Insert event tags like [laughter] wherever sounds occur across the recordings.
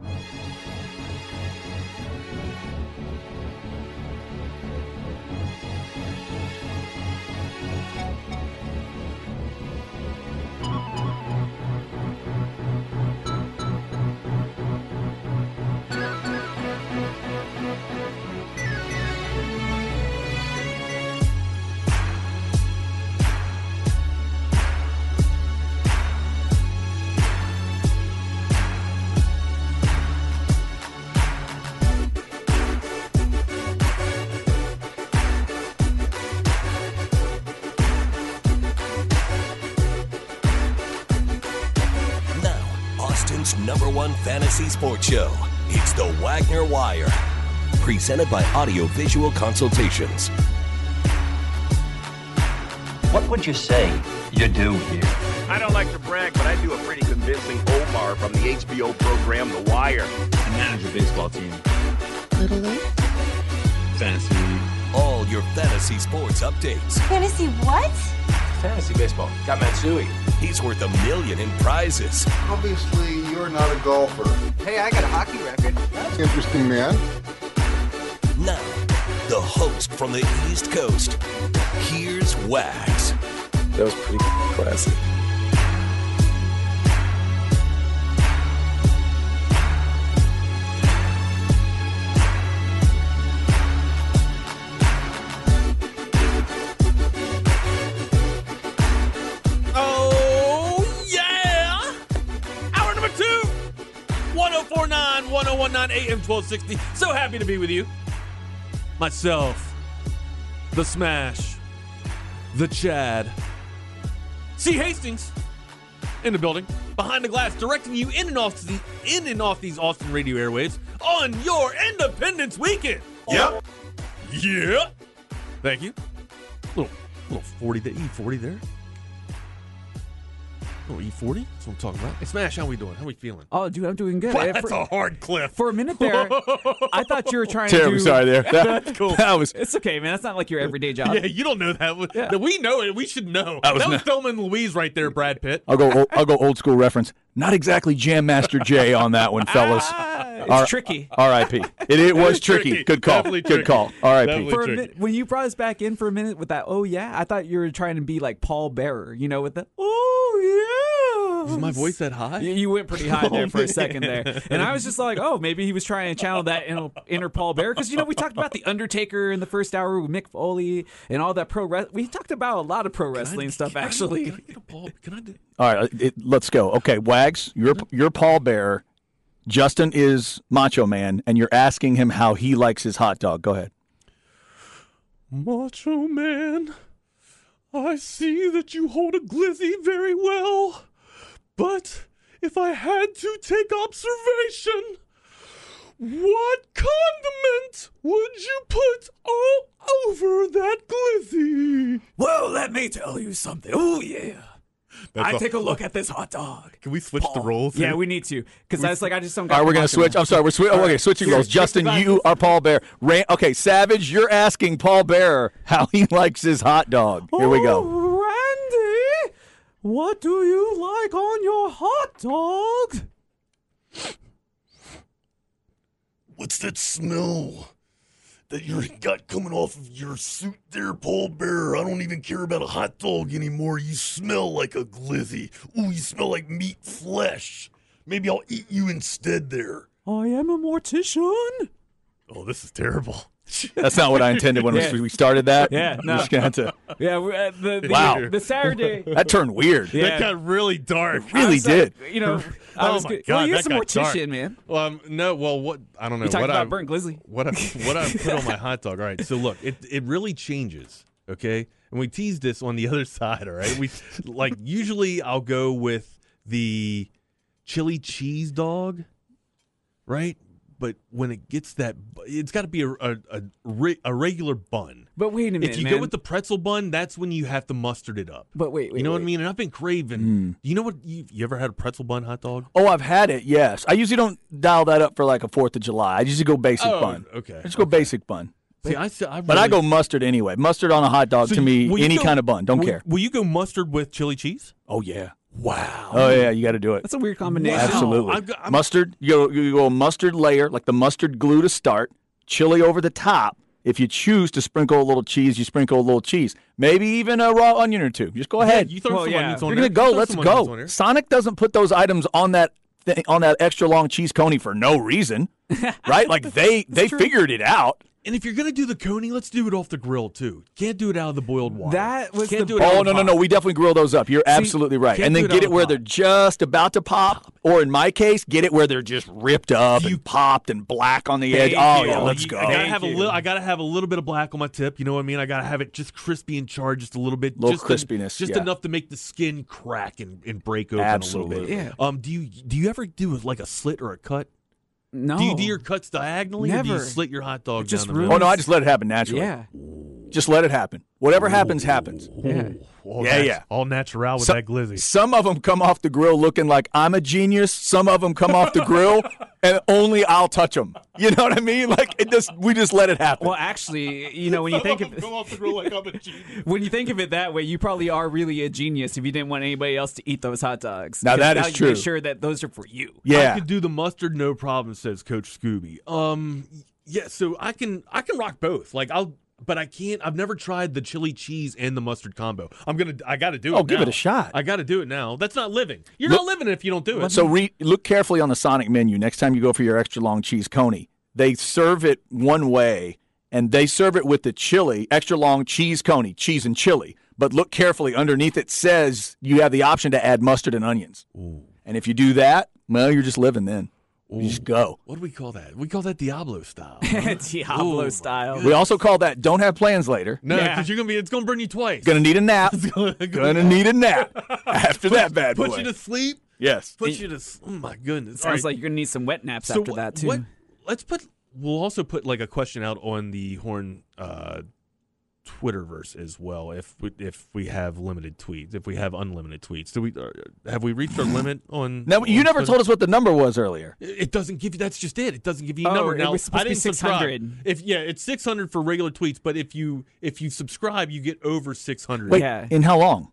Now, show. It's the Wagner Wire. Presented by Audiovisual Consultations. What would you say you do here? I don't like to brag, but I do a pretty convincing Omar from the HBO program The Wire. I manage a baseball team. Little League? Fantasy. All your fantasy sports updates. Fantasy what? Fantasy baseball. Got Matsui. He's worth a million in prizes. Obviously, you're not a golfer. Hey, I got a hockey record. That's interesting, man. Now, the host from the East Coast. Here's Wax. That was pretty classy. AM 1260. So happy to be with you. Myself, the Smash, the Chad, C. Hastings in the building, behind the glass, directing you in and off the in and off these Austin radio airwaves on your Independence Weekend. Yep. Yeah. Thank you. Little little 40 the E40 there. Oh, E40? That's what I'm talking about. Hey, Smash, how we doing? How we feeling? Oh, dude, I'm doing good. [laughs] Wow, that's for, a hard cliff. for a minute there, [laughs] I thought you were trying Terribly to do. sorry there. [laughs] That, That's cool. that was It's okay, man. That's not like your everyday job. Yeah, you don't know that. Yeah. We know it. We should know. That was that was not- Thelma and Louise right there, Brad Pitt. I'll go old, I'll go old school reference. Not exactly Jam Master Jay on that one, fellas. Ah, it's R- tricky. R.I.P. It, it was tricky. tricky. Good call. Definitely Good tricky. call. R.I.P. Definitely. For a tricky. when you brought us back in for a minute with that, oh yeah, I thought you were trying to be like Paul Bearer, you know, with the oh yeah. Is my voice that high? You, you went pretty high [laughs] oh, there Oh, for a second there, and I was just like, oh, maybe he was trying to channel that inner, inner Paul Bear because you know we talked about the Undertaker in the first hour with Mick Foley and all that pro. Re- we talked about a lot of pro wrestling stuff Can I- actually. Can I get a ball? Can I do? All right, it, let's go. Okay, Wags, you're you're Paul Bear. Justin is Macho Man, and you're asking him how he likes his hot dog. Go ahead. Macho Man, I see that you hold a glizzy very well, but if I had to take observation, what condiment would you put all over that glizzy? Well, let me tell you something. Oh yeah. I take a look at this hot dog. Can we switch the roles? Yeah, we need to because that's like I just don't. All right, we're gonna switch. I'm sorry, we're swi- okay, switching roles. Justin, you are Paul Bear. Ran- okay, Savage, you're asking Paul Bear how he [laughs] likes his hot dog. Here we go. What do you like on your hot dog? What's that smell that you got coming off of your suit there, Paul Bear? I don't even care about a hot dog anymore. You smell like a glizzy. Ooh, you smell like meat flesh. Maybe I'll eat you instead there. I am a mortician. Oh, this is terrible. [laughs] That's not what I intended when Yeah. we we started that. Yeah, I'm no. just gonna have to. Yeah, we- uh, the, the, Wow. the Saturday. That turned weird. Yeah. That got really dark. Really So, did. You know, [laughs] I oh was my good. god, well, you're that got mortician, dark. man. Well, um, no, well, what I don't know You talked what about I burnt glizzy. what I what I put on my hot dog. All right, so look, it it really changes. Okay, and we teased this on the [laughs] other side. All right, we like usually I'll go with the chili cheese dog. right? But when it gets that, it's got to be a a, a, re- a regular bun. But wait a minute, If you man. go with the pretzel bun, that's when you have to mustard it up. but wait, wait, you know what I mean? And I've been craving. Hmm. You know what? You, you ever had a pretzel bun hot dog? Oh, I've had it. Yes, I usually don't dial that up for like a Fourth of July. I usually go basic Oh, bun. okay, I just go basic bun. See, I, I But I go mustard anyway. Mustard on a hot dog So to me, any go- kind of bun. Don't will- care. Will you go mustard with chili cheese? Oh yeah. Wow. Oh yeah, you got to do it. That's a weird combination. Absolutely. I'm go- I'm- mustard. You go, you go a mustard layer, like the mustard glue to start. Chili over the top. If you choose to sprinkle a little cheese, you sprinkle a little cheese. Maybe even a raw onion or two. Just go ahead. you throw Well, some yeah. onions If on you're there. gonna go. Throw Let's some onions on go. Sonic doesn't put those items on that thing, on that extra long cheese coney for no reason, [laughs] right? Like they they figured it out. And if you're gonna do the coney, let's do it off the grill too. Can't do it out of the boiled water. That was Can't the- do it Oh of no no no! We definitely grill those up. You're absolutely right. And then it get it where pot. they're just about to pop, or in my case, get it where they're just ripped up You- and popped and black on the edge. Thank Oh you. yeah, Oh, let's go. I gotta Thank have a little. I gotta have a little bit of black on my tip. You know what I mean? I gotta have it just crispy and charred just a little bit, Little just en- crispiness, just yeah. enough to make the skin crack and, and break open a little bit. Yeah. Um. Do you do you ever do like a slit or a cut? No. Do you do your cuts diagonally, or do you slit your hot dog It just down the Oh no, I just let it happen naturally. Yeah. Just let it happen. Whatever happens, happens. Yeah. All Yeah, nat- yeah. All natural with So- that glizzy. Some of them come off the grill looking like I'm a genius. Some of them come off the grill and only I'll touch them. You know what I mean? Like it just we just let it happen. Well, actually, you know, when you think of [laughs] off the grill like I'm a genius. [laughs] when you think of it that way, you probably are really a genius if you didn't want anybody else to eat those hot dogs. Now 'Cause that is you true. Make sure that those are for you. Yeah, I yeah. could do the mustard, no problem, says Coach Scooby. Um, yeah, so I can I can rock both. Like I'll, but I can't. I've never tried the chili cheese and the mustard combo. I'm gonna. I got to do it. Oh, give it a shot. I got to do it now. That's not living. You're Look- not living if you don't do it. So re- look carefully on the Sonic menu next time you go for your extra long cheese coney. They serve it one way, and they serve it with the chili, extra long cheese coney, cheese and chili. But look carefully underneath it says you have the option to add mustard and onions. Ooh. And if you do that, well, you're just living then. You just go. what do we call that? We call that Diablo style. [laughs] Diablo Ooh, style. We also call that don't have plans later. no, Yeah. because you're gonna be. It's gonna burn you twice. Gonna need a nap. [laughs] Gonna need a nap after that bad boy. put you to sleep. yes. Put you to. Oh my goodness. Sounds right. like you're gonna need some wet naps So after wh- that too. What, let's put. We'll also put like a question out on the Horn uh, Twitterverse as well. If we, if we have limited tweets, if we have unlimited tweets, do we uh, have we reached our limit [laughs] on? Now you on never Twitter? told us what the number was earlier. It it doesn't give you. That's just it. It doesn't give you a Oh, number. it was supposed I to be didn't subscribe. 600. If yeah, it's six hundred for regular tweets. But if you if you subscribe, you get over six hundred. Wait, Yeah. in how long?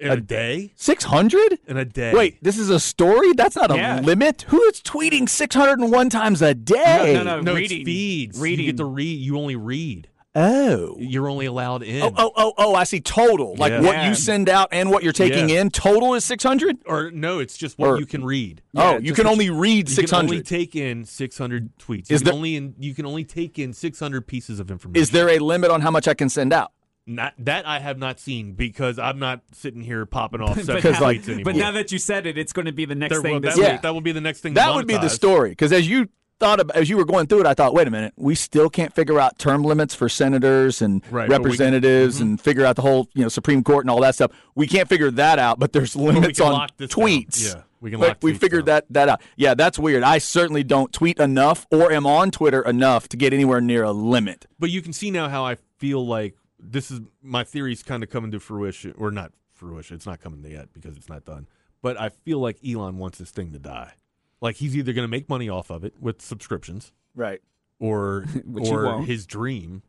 in a day. Six hundred? In a day. Wait, this is a story? That's not a limit. Who is tweeting 601 times a day? No, no, no. no, reading. it's feeds. You get to read. You only read. Oh. You're only allowed in. Oh, oh, oh, oh, I see total. Like Yeah. what you send out and what you're taking Yeah. in, total is 600? Or no, it's just what Or- you can read. oh, you can only read You can only 600. take in 600 tweets. You Is can there- only in, you can only take in 600 pieces of information. Is there a limit on how much I can send out? not that I have not seen because I'm not sitting here popping off But seven Because, now, like- anymore. but now that you said it, it's going to be the next There thing will- this that, week. will, that will be the next thing. That would be the story. Because as you thought about, as you were going through it, I thought, wait a minute, we still can't figure out term limits for senators and Right, but we can- representatives mm-hmm. and figure out the whole, you know, Supreme Court and all that stuff. We can't figure that out, but there's limits on tweets. Yeah, we can lock we figured down. that that out. Yeah, that's weird. I certainly don't tweet enough or am on Twitter enough to get anywhere near a limit. But you can see now how I feel like this is my theory's kind of coming to fruition, or not fruition. It's not coming yet because it's not done. But I feel like Elon wants this thing to die. Like he's either going to make money off of it with subscriptions, Right. or [laughs] or his dream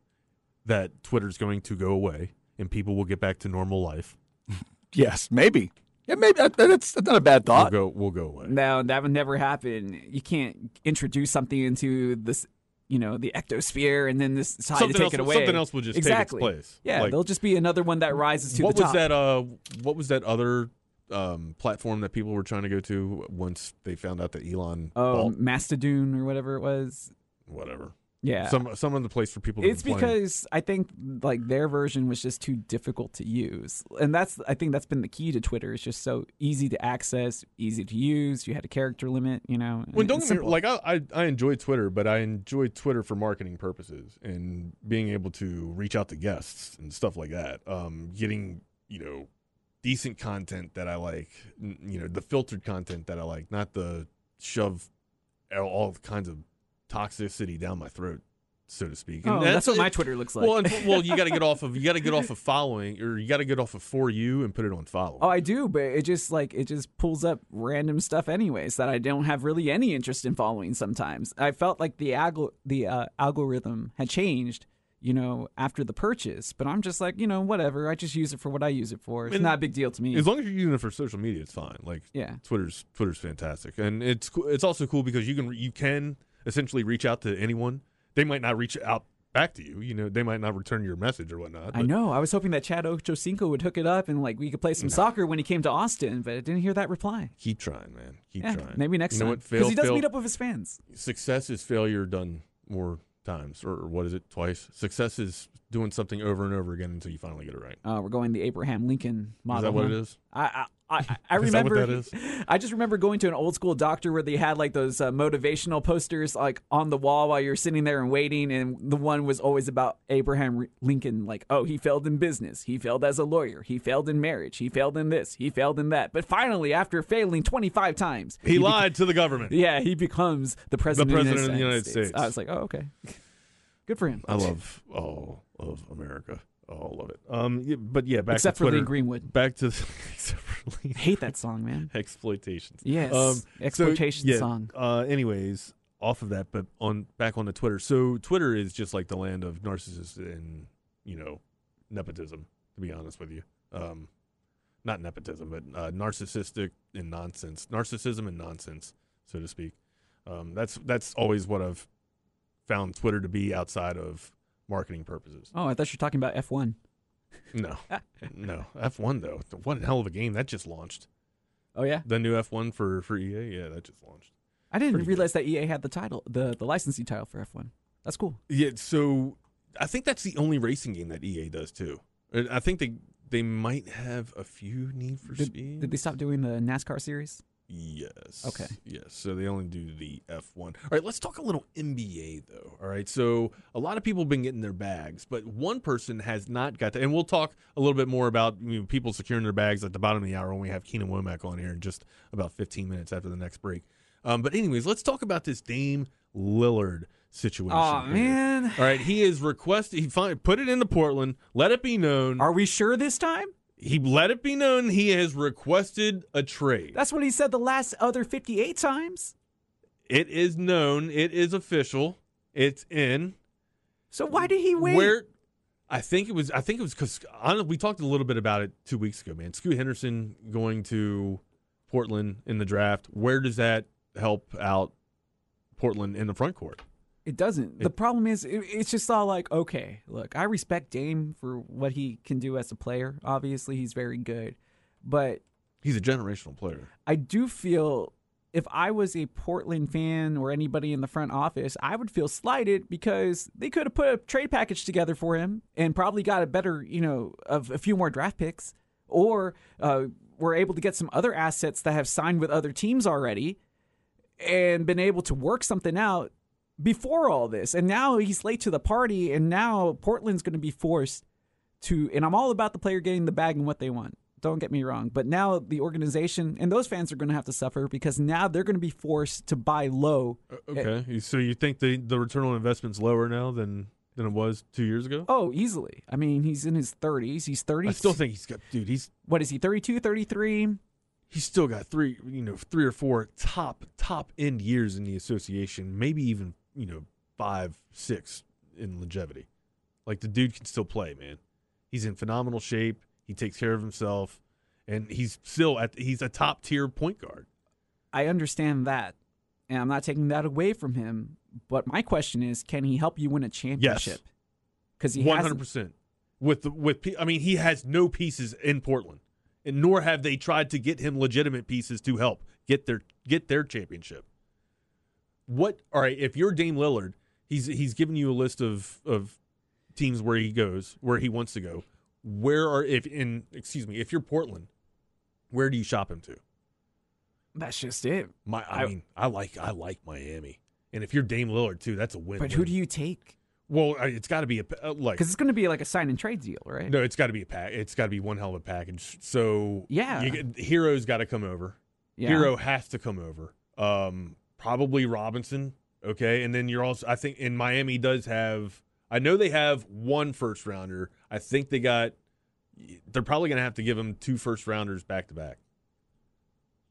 that Twitter's going to go away and people will get back to normal life. [laughs] Yes, maybe. Yeah, maybe that's, that's not a bad We'll thought. go. We'll go away. No, that would never happen. You can't introduce something into this, you know, the ectosphere, and then this decide Something to take else- it away. something else will just take its exactly. place. Yeah, Like- there'll just be another one that rises to what the was top. that? Uh, what was that other um, platform that people were trying to go to once they found out that Elon Oh, bought Mastodon or whatever it was. whatever? Yeah. Some some of the place for people. To it's complain. because I think like their version was just too difficult to use, and that's I think that's been the key to Twitter. It's just so easy to access, easy to use. You had a character limit, you know. When don't get me like I, I I enjoy Twitter, but I enjoy Twitter for marketing purposes and being able to reach out to guests and stuff like that. Um, getting you know decent content that I like, you know, the filtered content that I like, not the shove all kinds of toxicity down my throat, so to speak. Oh, that's what my Twitter looks like. Well, and, well, you got to get [laughs] off of you got to get off of following, or you got to get off of for you and put it on follow. Oh, I do, but it just like it just pulls up random stuff anyways that I don't have really any interest in following. Sometimes I felt like the algor- the uh, algorithm had changed, you know, after the purchase. But I'm just like, you know, whatever. I just use it for what I use it for. It's And not a big deal to me. As long as you're using it for social media, it's fine. Like Yeah. Twitter's Twitter's fantastic, and it's it's also cool because you can you can essentially reach out to anyone. They might not reach out back to you. You know, they might not return your message or whatnot. I know. I was hoping that Chad Ochocinco would hook it up and like we could play some soccer when he came to Austin, but I didn't hear that reply. Keep trying, man. Keep Yeah, trying. maybe next you time because he does fail- meet up with his fans. Success is failure done more times, or, what is it? Twice. Success is doing something over and over again until you finally get it right. Uh, we're going the Abraham Lincoln model. Is that what huh? it is? I I, I, I [laughs] Is that what remember. that is? [laughs] I just remember going to an old school doctor where they had like those uh, motivational posters like on the wall while you're sitting there and waiting, and the one was always about Abraham Lincoln. Like, oh, he failed in business, he failed as a lawyer, he failed in marriage, he failed in this, he failed in that. But finally, after failing 25 times, He, beca- lied to the government. [laughs] yeah, he becomes the president, president of the United, States. I was like, oh, okay, good for him. I love all of America. All of it. Um, yeah, but yeah, back Except to for Lee Greenwood. Back to [laughs] except for Lee. I hate that song, man. [laughs] exploitations. Yes, Um, so, exploitation yeah, song. Uh, anyways, off of that, but on back on the Twitter. So Twitter is just like the land of narcissists and you know nepotism. To be honest with you, um, not nepotism, but uh, narcissistic and nonsense, narcissism and nonsense, so to speak. Um, that's that's always what I've found Twitter to be outside of marketing purposes. Oh, I thought you were talking about F1. No, [laughs] no F one though. What a hell of a game that just launched. Oh yeah, The new F one for for EA. Yeah, that just launched. I didn't Pretty good. realize that EA had the title, the the licensing title for F1. That's cool. Yeah, so I think that's the only racing game that EA does too. Uh, I think they they might have a few Need for Did, Speed. did they stop doing the NASCAR series? Yes. Okay. Yes. So they only do the F1. All right, let's talk a little NBA though. All right. So a lot of people have been getting their bags, but one person has not got that. And we'll talk a little bit more about you know, people securing their bags at the bottom of the hour when we have Keenan Womack on here in just about 15 minutes after the next break. Um, but anyways, let's talk about this Dame Lillard situation. Oh here. man, All right, he is requested. He finally put it into Portland. Let it be known. are we sure this time? He let it be known he has requested a trade. That's what he said the last other 58 times. It is known. It is official. It's in. So why did he wait? Where I think it was. I think it was because we talked a little bit about it two weeks ago. Man, Scoot Henderson going to Portland in the draft. Where does that help out Portland in the front court? It doesn't. the problem is, it, it's just all like, okay, look, I respect Dame for what he can do as a player. Obviously, he's very good, but He's a generational player. I do feel if I was a Portland fan or anybody in the front office, I would feel slighted because they could have put a trade package together for him and probably got a better, you know, of a few more draft picks, or uh, were able to get some other assets that have signed with other teams already and been able to work something out before all this. And now he's late to the party, and now Portland's going to be forced to. And I'm all about the player getting the bag and what they want. Don't get me wrong, but now the organization and those fans are going to have to suffer because now they're going to be forced to buy low. Uh, okay, so you think the the return on investment's lower now than than it was two years ago? Oh, easily. I mean, he's in his 30s. He's 30. I still think he's got, dude. He's What is he? 32, 33? he's still got three, you know, three or four top top end years in the association, maybe even you know five, six in longevity. Like the dude can still play, man. He's in phenomenal shape. He takes care of himself, and he's still at he's a top tier point guard. I understand that, and I'm not taking that away from him. But my question is, can he help you win a championship? Because he One has hundred percent. With the with, I mean, he has no pieces in Portland, and nor have they tried to get him legitimate pieces to help get their get their championship. What? All right, if you're Dame Lillard, he's he's giving you a list of of teams where he goes, where he wants to go. Where are if in excuse me, if you're Portland, where do you shop him to? That's just it. My, I, I- mean, I like I like Miami, and if you're Dame Lillard too, that's a win. But who do you take? Well, it's got to be a uh, like Because it's going to be like a sign and trade deal, right? No, it's got to be a pack. It's got to be one hell of a package. So Yeah. you Herro's got to come over. Yeah. Herro has to come over. Um, probably Robinson. Okay, and then you're also I think in Miami does have I know they have one first rounder. I think they got they're probably going to have to give them two first rounders back to back.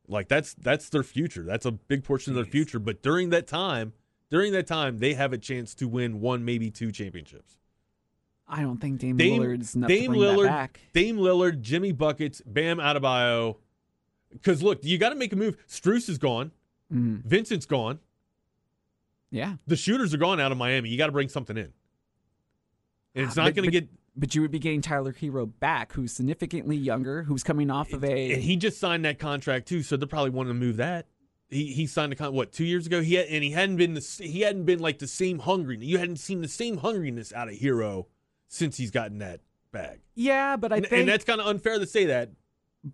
Like that's that's their future. That's a big portion of their future. But during that time, during that time, they have a chance to win one, maybe two championships. I don't think Dame, Dame, Lillard's enough Dame to bring Lillard, that back. Dame Lillard, Jimmy buckets, Bam Adebayo. Because look, you got to make a move. Strus is gone. Mm, Vincent's gone. yeah, The shooters are gone out of Miami. You got to bring something in. And it's Ah, not going to get. but you would be getting Tyler Herro back, who's significantly younger, who's coming off of a. And he just signed that contract too, so they're probably wanting to move that. He he signed a con what two years ago. He had, and he hadn't been the he hadn't been like the same hungry. You hadn't seen the same hungriness out of Herro since he's gotten that bag. yeah, but I And, think and that's kind of unfair to say that,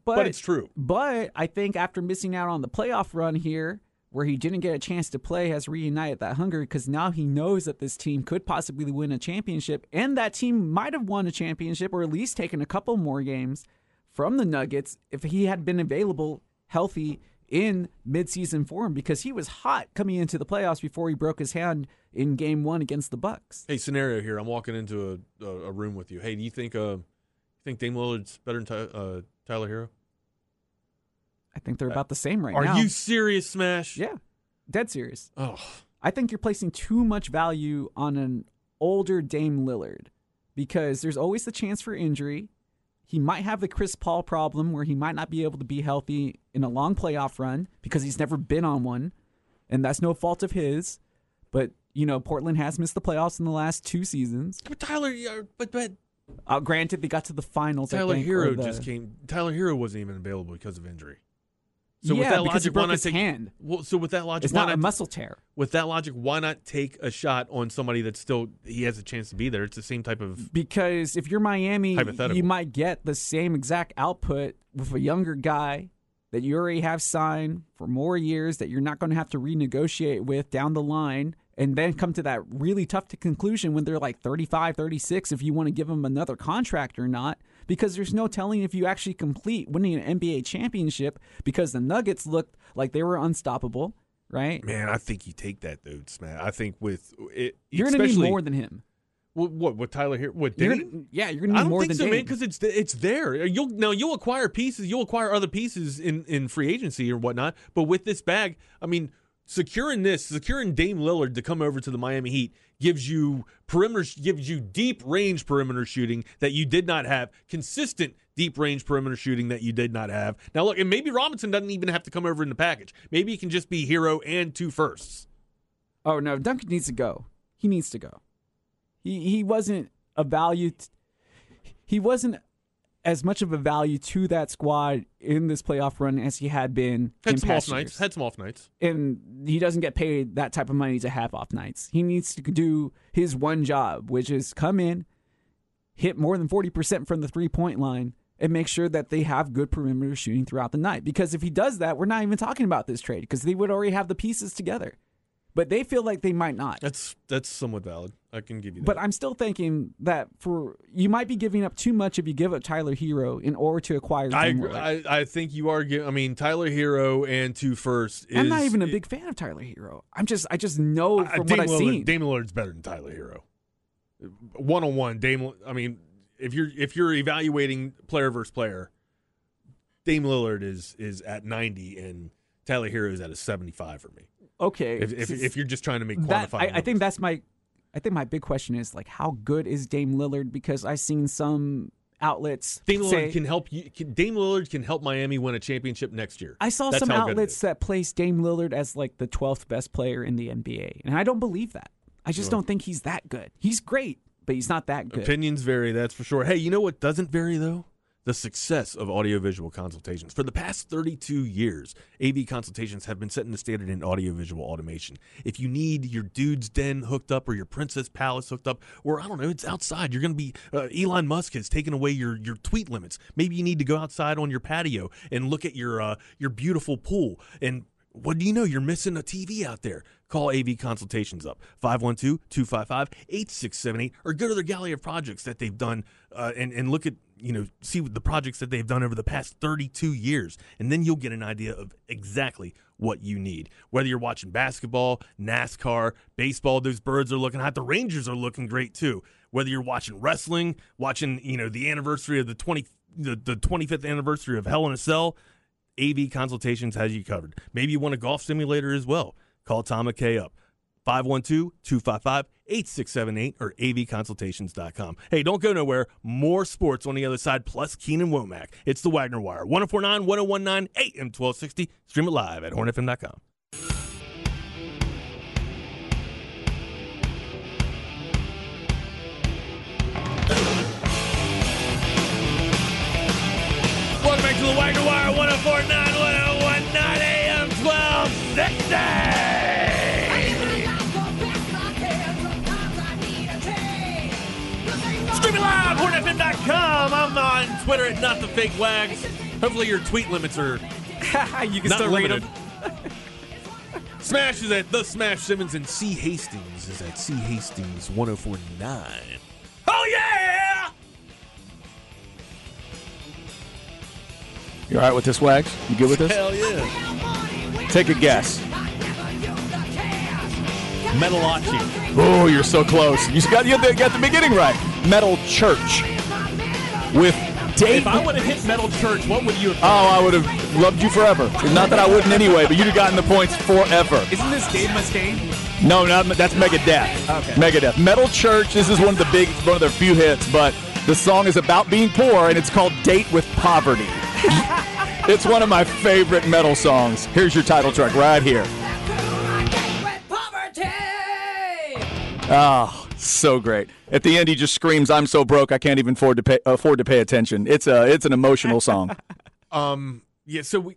but, but it's true. But I think after missing out on the playoff run here, where he didn't get a chance to play, has reunited that hunger because now he knows that this team could possibly win a championship, and that team might have won a championship or at least taken a couple more games from the Nuggets if he had been available healthy in midseason form because he was hot coming into the playoffs before he broke his hand in game one against the Bucks. Hey, scenario here. I'm walking into a, a, room with you. Hey, do you think uh, think Dame better than uh, Tyler Herro? I think they're about the same right Are now. Are you serious, Smash? Yeah, dead serious. Oh, I think you're placing too much value on an older Dame Lillard because there's always the chance for injury. He might have the Chris Paul problem where he might not be able to be healthy in a long playoff run because he's never been on one, and that's no fault of his. But you know, Portland has missed the playoffs in the last two seasons. but Tyler, but but Uh, granted, they got to the finals. I Tyler think, Herro the- just came. Tyler Herro wasn't even available because of injury. So yeah, with that logic, why not take? hand. Well, so with that logic, It's why not a not muscle tear. with that logic, why not take a shot on somebody that's still he has a chance to be there? It's the same type of because if you're Miami, you might get the same exact output with a younger guy that you already have signed for more years that you're not going to have to renegotiate with down the line and then come to that really tough to conclusion when they're like 35 36 if you want to give them another contract or not because there's no telling if you actually complete winning an NBA championship because the Nuggets looked like they were unstoppable right man. I think you take that though, Smatt. I think with it, you're going to need more than him what what, what Tyler Herro? What you're Dame? gonna, yeah you're going to I need don't more think than so, man, because it's it's there. You'll now you'll acquire pieces, you'll acquire other pieces in in free agency or whatnot. But with this bag, I mean, securing this, securing Dame Lillard to come over to the Miami Heat gives you perimeter, gives you deep range perimeter shooting that you did not have, consistent deep range perimeter shooting that you did not have. Now look, and maybe Robinson doesn't even have to come over in the package. Maybe he can just be Herro and two firsts. Oh no, Duncan needs to go. He needs to go. He he wasn't a value. T- he wasn't as much of a value to that squad in this playoff run as he had been Had in some off past nights. years. Had some off nights. and he doesn't get paid that type of money to have off nights. He needs to do his one job, which is come in, hit more than 40% from the three point line, and make sure that they have good perimeter shooting throughout the night. Because if he does that, we're not even talking about this trade because they would already have the pieces together. But they feel like they might not. That's that's somewhat valid. I can give you that. But I'm still thinking that for you might be giving up too much if you give up Tyler Herro in order to acquire. I, Dame agree. Lillard. I I think you are. I mean, Tyler Herro and two first. Is, I'm not even a big fan of Tyler Herro. I'm just I just know from Dame what I've Lillard, seen. Dame Lillard's better than Tyler Herro. One on one, Dame. I mean, if you're if you're evaluating player versus player, Dame Lillard is is at 90 and Tyler Herro is at a 75 for me. Okay, If if, if you're just trying to make that I, I think that's my I think my big question is like how good is Dame Lillard because I've seen some outlets Dame Lillard say can help you. Can, Dame Lillard can help Miami win a championship next year. I saw That's some how good it outlets that place Dame Lillard as like the 12th best player in the NBA and I don't believe that. I just oh. don't think he's that good. He's great, but he's not that good. Opinions vary, that's for sure. Hey, you know what doesn't vary though? The success of audiovisual consultations. For the past 32 years, AV consultations have been setting the standard in audiovisual automation. If you need your dude's den hooked up or your princess palace hooked up, or I don't know, it's outside. You're going to be uh, Elon Musk has taken away your your tweet limits. Maybe you need to go outside on your patio and look at your uh, your beautiful pool and what do you know? You're missing a TV out there. Call AV Consultations up 512 255 8678 or go to their gallery of projects that they've done uh, and, and look at you know, see the projects that they've done over the past 32 years, and then you'll get an idea of exactly what you need. Whether you're watching basketball, NASCAR, baseball, those birds are looking hot. The Rangers are looking great too. Whether you're watching wrestling, watching, you know, the anniversary of the 20 the, the 25th anniversary of Hell in a Cell, AV Consultations has you covered. Maybe you want a golf simulator as well. Call Tom McKay up. 512-255-8678 or avconsultations.com. Hey, don't go nowhere. More sports on the other side, plus Keenan Womack. It's the Wagner Wire. 1049, 1019, AM 1260. Stream it live at hornfm.com. Welcome back to the Wagner Wire, 1049, 1019, AM 1260. Live, I'm on Twitter at not the fake wags. Hopefully your tweet limits are [laughs] you can not still read them. Smash is at the Smash Simmons and C Hastings is at C Hastings 1049. Oh yeah! You all right with this, Wags? You good with this? Hell yeah. Take a guess. Metalachi. Oh, you're so close. You got, you got the- got the beginning right. Metal Church with Dave. If I would have hit Metal Church, what would you have Oh, I would have loved you forever. Not that I wouldn't anyway, but you'd have gotten the points forever. Isn't this Dave Mustaine? No, not, that's Megadeth. Okay. Megadeth. Metal Church. This is one of the big, one of their few hits, but the song is about being poor, and it's called "Date with Poverty." [laughs] it's one of my favorite metal songs. Here's your title track right here. Oh, so great. At the end, he just screams, "I'm so broke, I can't even afford to pay afford to pay attention." It's a it's an emotional song. [laughs] Um, yeah. So we,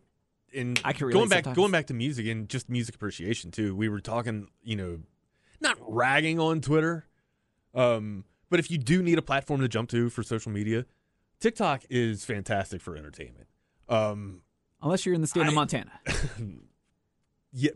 and I can going back, sometimes. going back to music and just music appreciation too. We were talking, you know, not ragging on Twitter, um, but if you do need a platform to jump to for social media, TikTok is fantastic for entertainment. Um, Unless you're in the state I- of Montana. [laughs] yeah,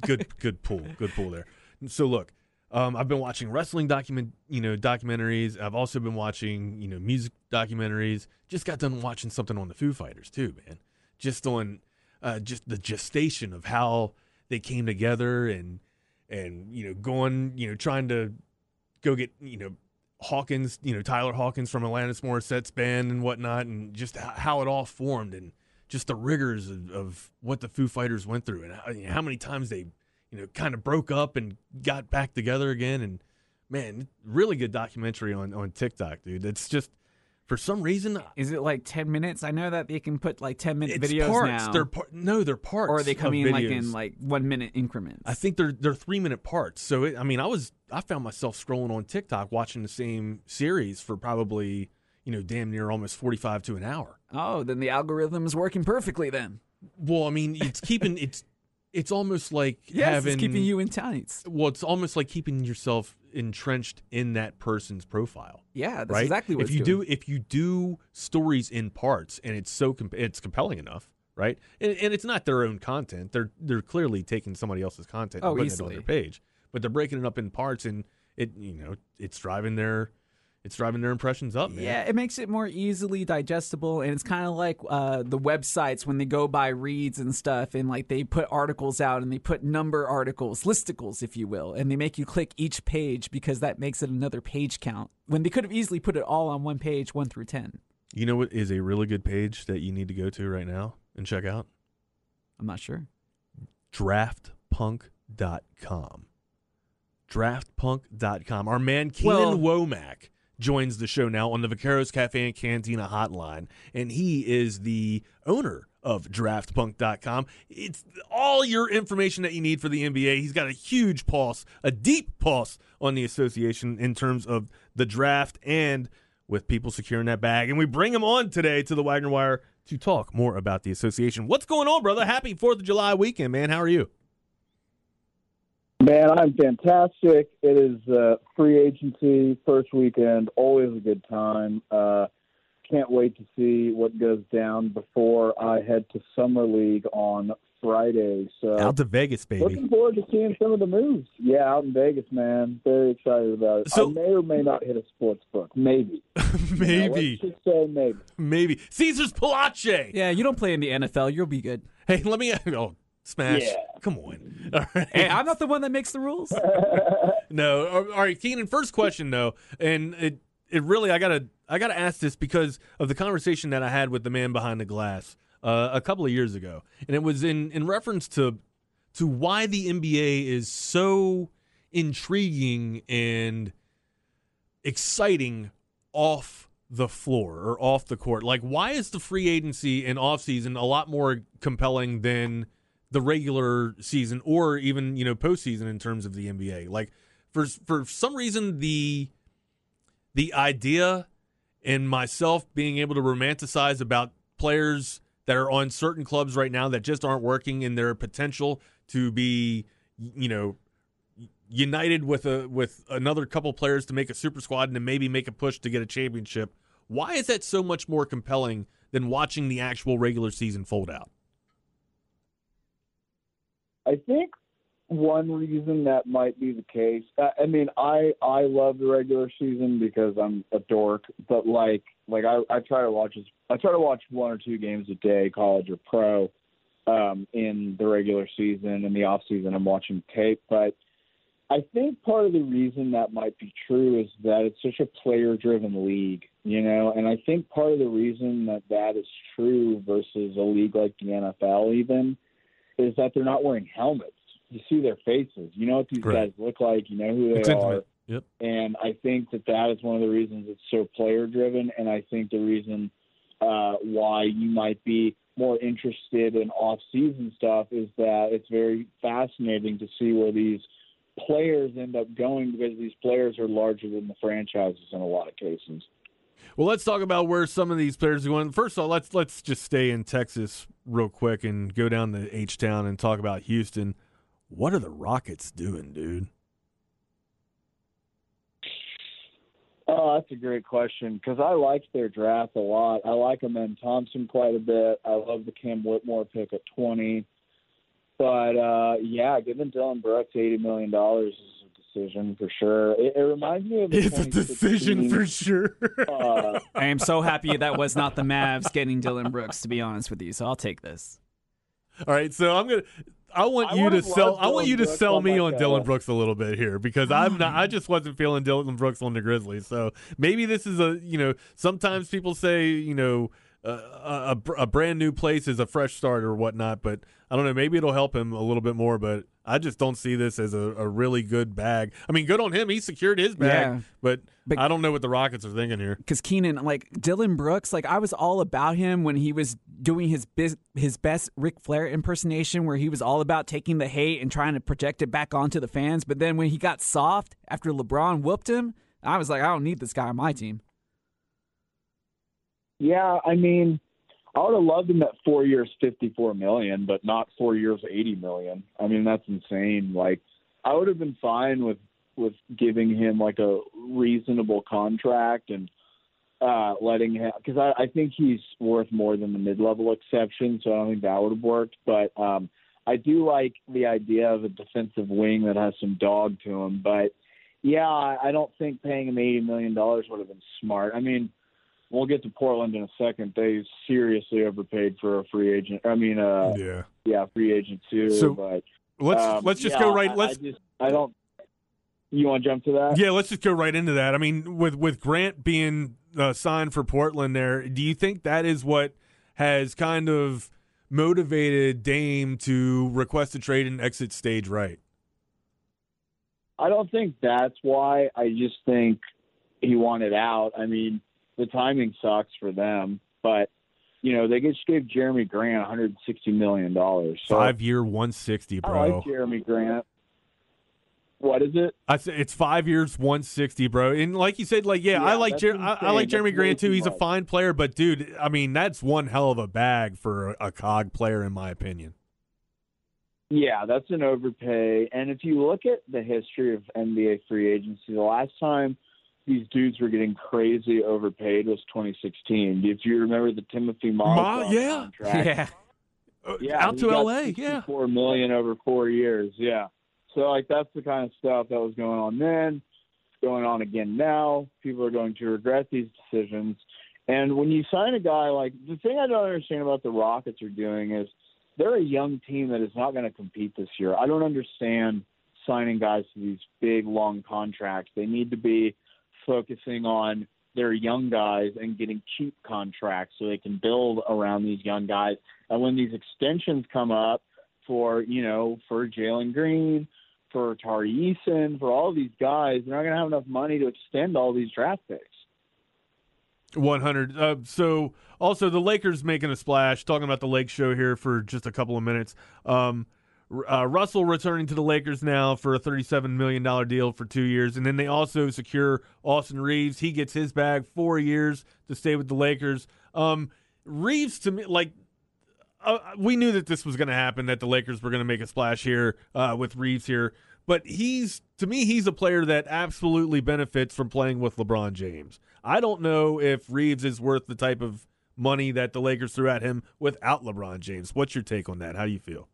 good, good pull, good pull there. So look, um, I've been watching wrestling document, you know, documentaries. I've also been watching, you know, music documentaries. Just got done watching something on the Foo Fighters too, man. Just on, uh, just the gestation of how they came together and and you know going, you know, trying to go get, you know. Hawkins, you know Tyler Hawkins from Alanis Morissette's band and whatnot, and just how it all formed, and just the rigors of, of what the Foo Fighters went through, and how, you know, how many times they, you know, kind of broke up and got back together again. And man, really good documentary on on TikTok, dude. It's just for some reason Is it like 10 minutes? I know that they can put like 10 minute it's videos parts. now. They're par- no, they're parts. or are they coming in like in like one minute increments? I think they're they're three minute parts. So it, I mean, I was I found myself scrolling on TikTok watching the same series for probably you know damn near almost forty five to an hour. oh, then the algorithm is working perfectly then. Well, I mean, it's keeping it's it's almost like Yes, having it's keeping you in tights. well, it's almost like keeping yourself entrenched in that person's profile. Yeah, that's right? exactly what if you doing. do if you do stories in parts and it's so comp- it's compelling enough, right? And, and it's not their own content. They're they're clearly taking somebody else's content and Oh, putting it easily. on their page, but they're breaking it up in parts and it you know it's driving their it's driving their impressions up, man. Yeah, it makes it more easily digestible, and it's kind of like uh, the websites when they go by reads and stuff, and like they put articles out and they put number articles, listicles, if you will, and they make you click each page because that makes it another page count. When they could have easily put it all on one page, one through ten. You know what is a really good page that you need to go to right now and check out? I'm not sure. draftpunk.com. Draftpunk.com. Our man Keenan Womack joins the show now on the Vaqueros Cafe and Cantina hotline, and he is the owner of draftpunk.com. It's all your information that you need for the NBA. He's got a huge pulse, a deep pulse on the association in terms of the draft and with people securing that bag. And we bring him on today to the Wagner Wire to talk more about the association. What's going on, brother? Happy 4th of July weekend, man. How are you? Man, I'm fantastic. It is uh, free agency, first weekend, always a good time. Uh, can't wait to see what goes down before I head to Summer League on Friday. So Out to Vegas, baby. Looking forward to seeing some of the moves. Yeah, out in Vegas, man. Very excited about it. So- I may or may not hit a sports book. Maybe. maybe. [laughs] You know, let's just say maybe. Maybe. Caesar's Palace. Yeah, you don't play in the NFL, you'll be good. Hey, let me. Oh, smash. Yeah. Come on. [laughs] All right. Hey, I'm not the one that makes the rules. [laughs] No. All right, Keenan. First question though, and it it really I gotta I gotta ask this because of the conversation that I had with the man behind the glass uh, a couple of years ago, and it was in in reference to to why the NBA is so intriguing and exciting off the floor or off the court. Like, why is the free agency and offseason a lot more compelling than the regular season or even, you know, postseason in terms of the NBA? Like, for for some reason, the the idea and myself being able to romanticize about players that are on certain clubs right now that just aren't working in their potential to be, you know, united with a with another couple players to make a super squad and to maybe make a push to get a championship. Why is that so much more compelling than watching the actual regular season fold out? I think one reason that might be the case. I I mean, I I love the regular season because I'm a dork, but like like I I try to watch I try to watch one or two games a day, college or pro, um, in the regular season. In the off season, I'm watching tape, but. I think part of the reason that might be true is that it's such a player driven league, you know, and I think part of the reason that that is true versus a league like the NFL even is that they're not wearing helmets. You see their faces. You know what these guys look like. You know who they It's are. intimate. Yep. And I think that that is one of the reasons it's so player driven. And I think the reason uh, why you might be more interested in off season stuff is that it's very fascinating to see where these players end up going because these players are larger than the franchises in a lot of cases. Well, let's talk about where some of these players are going. First of all, let's let's just stay in Texas real quick and go down to H Town and talk about Houston. What are the Rockets doing, dude? Oh, that's a great question because I liked their draft a lot. I like them Amen Thompson quite a bit. I love the Cam Whitmore pick at 20. But uh, yeah, giving Dillon Brooks $80 million is a decision for sure. It, it reminds me of the It's a decision for sure. uh, I am so happy that was not the Mavs getting Dillon Brooks, to be honest with you. So I'll take this. All right, so I'm gonna. I want I you to sell. loved I want you to Brooks sell me like on Dillon Brooks a little bit here because I'm not. I just wasn't feeling Dillon Brooks on the Grizzlies. So maybe this is a. You know, sometimes people say you know a, a a brand new place is a fresh start or whatnot, but I don't know. Maybe it'll help him a little bit more, but I just don't see this as a, a really good bag. I mean, good on him. He secured his bag, Yeah. but, But- I don't know what the Rockets are thinking here. Because Keenan, like Dillon Brooks, like I was all about him when he was doing his biz- his best Ric Flair impersonation, where he was all about taking the hate and trying to project it back onto the fans. But then when he got soft after LeBron whooped him, I was like, I don't need this guy on my team. Yeah, I mean, I would have loved him at four years, 54 million, but not four years, 80 million. I mean, that's insane. Like, I would have been fine with with giving him like a reasonable contract and uh letting him because I, I think he's worth more than the mid level exception, so I don't think that would have worked. But um I do like the idea of a defensive wing that has some dog to him. But yeah, I I don't think paying him eighty million dollars would have been smart. I mean, we'll get to Portland in a second. They seriously overpaid for a free agent. I mean, uh, Yeah. yeah, free agent too. So, but Let's um, let's just yeah, go right. I- Let's I just I don't. You want to jump to that? Yeah, let's just go right into that. I mean, with with Grant being uh, signed for Portland, there, do you think that is what has kind of motivated Dame to request a trade and exit stage right? I don't think that's why. I just think he wanted out. I mean, the timing sucks for them, but you know they just gave Jerami Grant 160 million dollars. So Five year, one sixty, I bro. like Jerami Grant. What is it? I say it's five years, one sixty, bro. And like you said, like yeah, I like Jer- I, I like Jerami That's Grant too. too He's a fine player, but dude, I mean that's one hell of a bag for a, a cog player, in my opinion. Yeah, that's an overpay. And if you look at the history of NBA free agency, the last time these dudes were getting crazy overpaid was 2016. If you remember the Timothy Ma- yeah. contract, Yeah. [laughs] yeah, out to LA, yeah. Four million over four years. Yeah. So like that's the kind of stuff that was going on then. Going on again now. People are going to regret these decisions. And when you sign a guy like the thing I don't understand about the Rockets are doing is they're a young team that is not going to compete this year. I don't understand signing guys to these big long contracts. They need to be focusing on their young guys and getting cheap contracts so they can build around these young guys. And when these extensions come up for, you know, for Jalen Green, for Tari Eason, for all these guys, they're not going to have enough money to extend all these draft picks. 100. Uh, so, also, the Lakers making a splash. Talking about the Lake Show here for just a couple of minutes. Um, uh, Russell returning to the Lakers now for a $37 million deal for two years. And then they also secure Austin Reaves. He gets his bag four years to stay with the Lakers. Um, Reaves, to me, like, uh, we knew that this was going to happen, that the Lakers were going to make a splash here uh, with Reaves here. But he's, to me, he's a player that absolutely benefits from playing with LeBron James. I don't know if Reaves is worth the type of money that the Lakers threw at him without LeBron James. What's your take on that? How do you feel?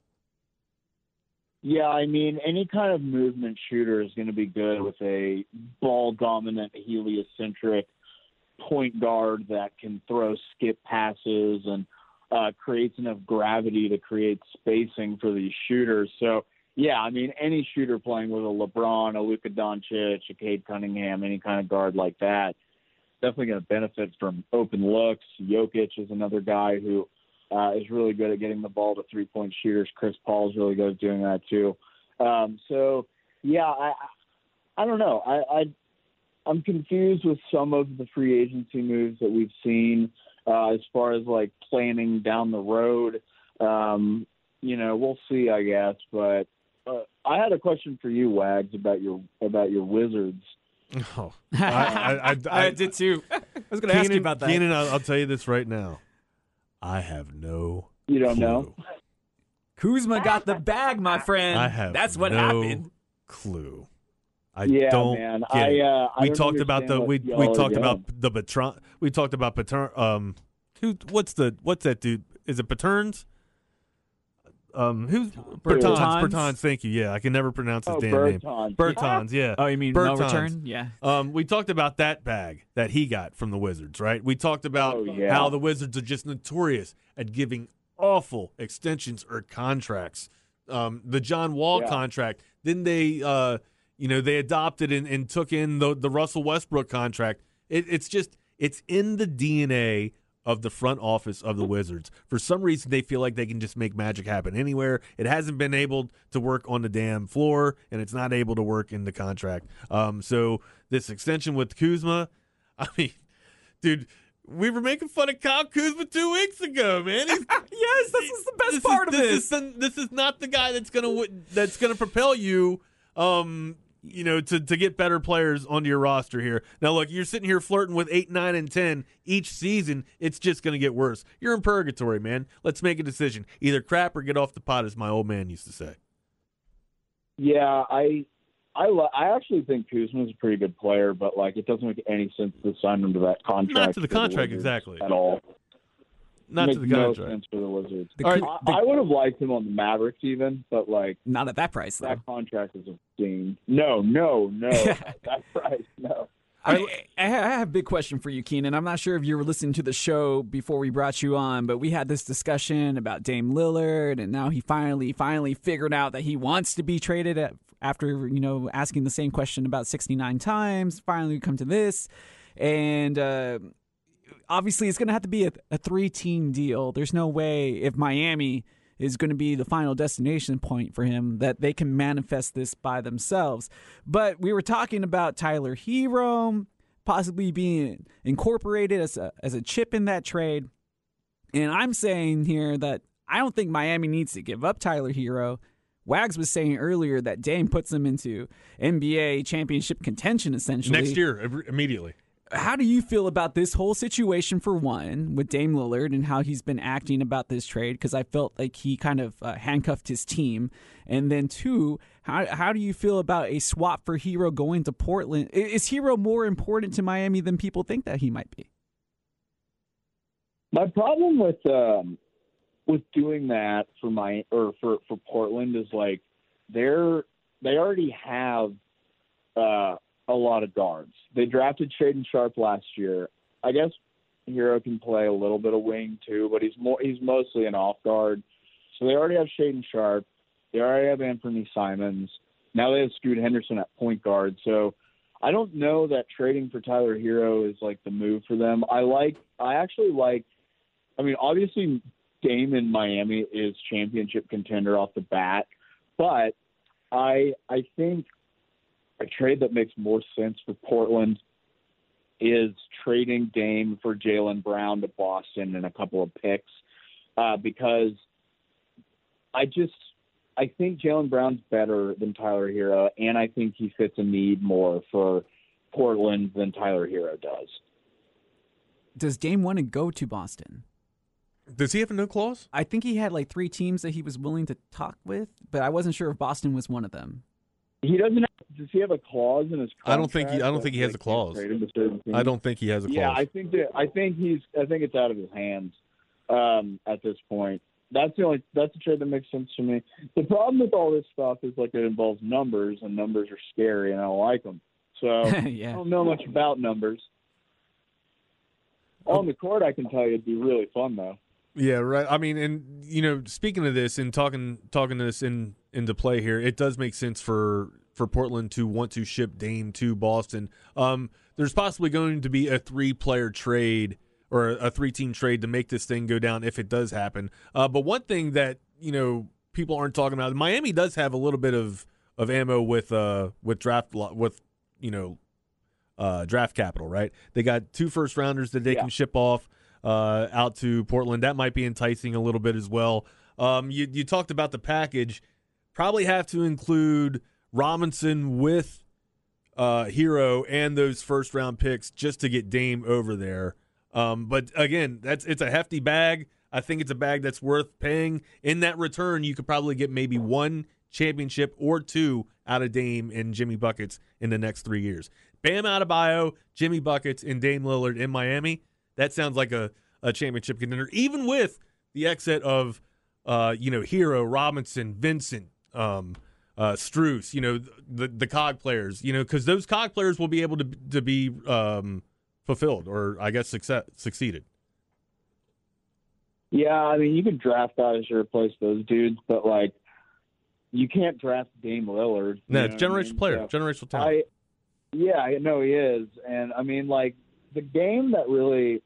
Yeah, I mean, any kind of movement shooter is going to be good with a ball dominant, heliocentric point guard that can throw skip passes and uh, creates enough gravity to create spacing for these shooters. So, yeah, I mean, any shooter playing with a LeBron, a Luka Doncic, a Cade Cunningham, any kind of guard like that, definitely going to benefit from open looks. Jokic is another guy who uh, is really good at getting the ball to three point shooters. Chris Paul is really good at doing that too. Um, so yeah, I I don't know. I, I I'm confused with some of the free agency moves that we've seen uh, as far as like planning down the road. Um, you know, we'll see, I guess. But uh, I had a question for you, Wags, about your about your Wizards. Oh, [laughs] I, I, I, I did too. I was going to ask you about that. Keenan, I'll, I'll tell you this right now. I have no. You don't clue. know. Kuzma got the bag, my friend. I have That's what no happened. Clue. I Yeah, don't man. get I, uh, I we don't talked about the we we talked doing. about the patron. We talked about patern. Um, who? What's the? What's that dude? Is it paterns? Um, who's Bertans? Bertans? Bertans. Thank you. Yeah, I can never pronounce his Oh, damn name. Bertans. Bertans. Yeah. Oh, you mean no return? Yeah. Um, we talked about that bag that he got from the Wizards, right? We talked about Oh, yeah. how the Wizards are just notorious at giving awful extensions or contracts. Um, the John Wall Yeah. contract, then they, uh, you know, they adopted and, and took in the the Russell Westbrook contract. It, it's just it's in the DNA of the front office of the Wizards. For some reason, they feel like they can just make magic happen anywhere. It hasn't been able to work on the damn floor, and it's not able to work in the contract. Um, so this extension with Kuzma, [laughs] I mean, dude, we were making fun of Kyle Kuzma two weeks ago, man. [laughs] Yes, this is the best this part is, of this. this. Is this is not the guy that's gonna that's gonna propel you. Um, you know, to, to get better players onto your roster here. Now, look, you're sitting here flirting with eight, nine, and ten each season. It's just going to get worse. You're in purgatory, man. Let's make a decision: either crap or get off the pot, as my old man used to say. Yeah, I I I actually think Kuzma's a pretty good player, but like it doesn't make any sense to sign him to that contract. Not to the contract, exactly. At all. Not Makes to the no contract. sense for the Wizards. The All Ku- right. I, I would have liked him on the Mavericks even, but like Not at that price, though. that contract is obscene. No, no, no. [laughs] that price, no. I, I I have a big question for you, Keenan. I'm not sure if you were listening to the show before we brought you on, but we had this discussion about Dame Lillard, and now he finally, finally figured out that he wants to be traded at, after you know asking the same question about 69 times. Finally, we come to this, and uh, obviously, it's going to have to be a, a three-team deal. There's no way if Miami is going to be the final destination point for him that they can manifest this by themselves. But we were talking about Tyler Herro possibly being incorporated as a, as a chip in that trade. And I'm saying here that I don't think Miami needs to give up Tyler Herro. Wags was saying earlier that Dame puts them into NBA championship contention essentially. Next year, immediately. How do you feel about this whole situation for one with Dame Lillard and how he's been acting about this trade? Because I felt like he kind of uh, handcuffed his team. And then two, how how do you feel about a swap for Herro going to Portland? Is Herro more important to Miami than people think that he might be? My problem with um, with doing that for my or for for Portland is like they're they already have uh, a lot of guards. They drafted Shaedon Sharpe last year. I guess Herro can play a little bit of wing too, but he's more he's mostly an off guard. So they already have Shaedon Sharpe. They already have Anthony Simons. Now they have Scoot Henderson at point guard. So I don't know that trading for Tyler Herro is like the move for them. I like I actually like I mean obviously Dame in Miami is championship contender off the bat, but I I think a trade that makes more sense for Portland is trading Dame for Jaylen Brown to Boston and a couple of picks uh, because I just I think Jaylen Brown's better than Tyler Herro, and I think he fits a need more for Portland than Tyler Herro does. Does Dame want to go to Boston? Does he have a no clause? I think he had like three teams that he was willing to talk with, but I wasn't sure if Boston was one of them. He doesn't. Have, does he have a clause in his? I don't think he. I don't think he has a clause. trade him to certain teams? I don't think he has a clause. Yeah, I think that. I think he's. I think it's out of his hands um, at this point. That's the only. That's the trade that makes sense to me. The problem with all this stuff is like it involves numbers, and numbers are scary, and I don't like them. So [laughs] Yeah. I don't know much about numbers. On the court, I can tell you it'd be really fun though. Yeah, right. I mean, and you know, speaking of this and talking talking to this in into play here, it does make sense for for Portland to want to ship Dame to Boston. Um, there's possibly going to be a three player trade or a three team trade to make this thing go down if it does happen. Uh, but one thing that you know people aren't talking about, Miami does have a little bit of of ammo with uh with draft with you know uh, draft capital, right? They got two first rounders that they Yeah. can ship off uh, out to Portland. That might be enticing a little bit as well. Um, you you talked about the package. Probably have to include Robinson with uh, Herro and those first round picks just to get Dame over there. Um, but again, that's it's a hefty bag. I think it's a bag that's worth paying. In that return, you could probably get maybe one championship or two out of Dame and Jimmy Buckets in the next three years. Bam Adebayo, Jimmy Buckets, and Dame Lillard in Miami. That sounds like a, a championship contender, even with the exit of uh, you know Herro, Robinson, Vincent, um, uh, Strus. You know the the cog players. You know because those cog players will be able to to be um, fulfilled or I guess success, succeeded. Yeah, I mean you can draft guys to replace those dudes, but like you can't draft Dame Lillard. No, it's what I generational mean? player, So- generational talent. I, yeah, I know he is, and I mean, like the game that really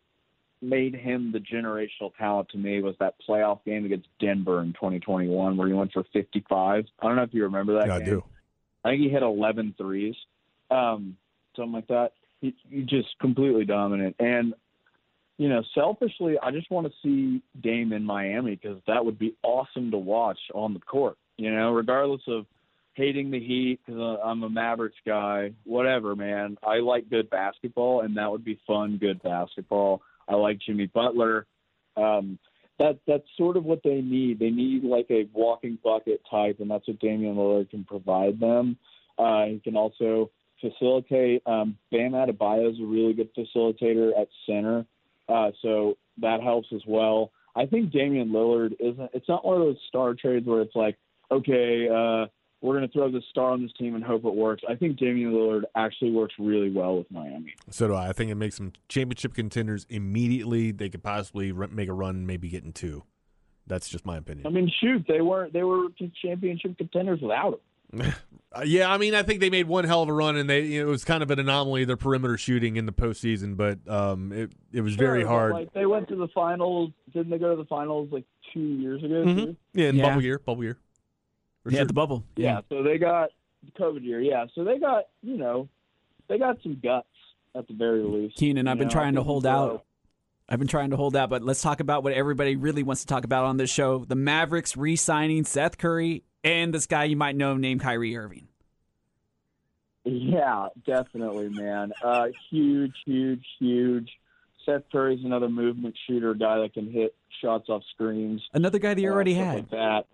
made him the generational talent to me was that playoff game against Denver in 2021, where he went for 55. I don't know if you remember that. Yeah, I do. I think he hit 11 threes, um, something like that. He, he just completely dominant, and you know, selfishly, I just want to see Dame in Miami because that would be awesome to watch on the court. You know, regardless of hating the Heat because I'm a Mavericks guy. Whatever, man. I like good basketball, and that would be fun, good basketball. I like Jimmy Butler. Um, that that's sort of what they need. They need like a walking bucket type, and that's what Damian Lillard can provide them. Uh, he can also facilitate. Um, Bam Adebayo is a really good facilitator at center, uh, so that helps as well. I think Damian Lillard isn't. It's not one of those star trades where it's like, okay, uh, we're going to throw this star on this team and hope it works. I think Damian Lillard actually works really well with Miami. So do I. I think it makes them championship contenders immediately. They could possibly make a run, maybe getting two. That's just my opinion. I mean, shoot, they weren't. They were championship contenders without him. [laughs] Uh, yeah, I mean, I think they made one hell of a run, and they you know, it was kind of an anomaly their perimeter shooting in the postseason, but um, it it was very Sure, but, hard. Like they went to the finals. Didn't they go to the finals like two years ago? Mhm. Yeah, in Yeah. bubble year, bubble year. For yeah, sure. the bubble. Yeah. So they got the COVID year. Yeah. So they got you know, they got some guts at the very least. Keenan, I've You been trying to hold he's, uh, out. I've been trying to hold out, but let's talk about what everybody really wants to talk about on this show: the Mavericks re-signing Seth Curry and this guy you might know named Kyrie Irving. Yeah, definitely, man. Uh, huge, huge, huge. Seth Curry's another movement shooter, guy that can hit shots off screens. Another guy that you uh, already stuff had, Like that.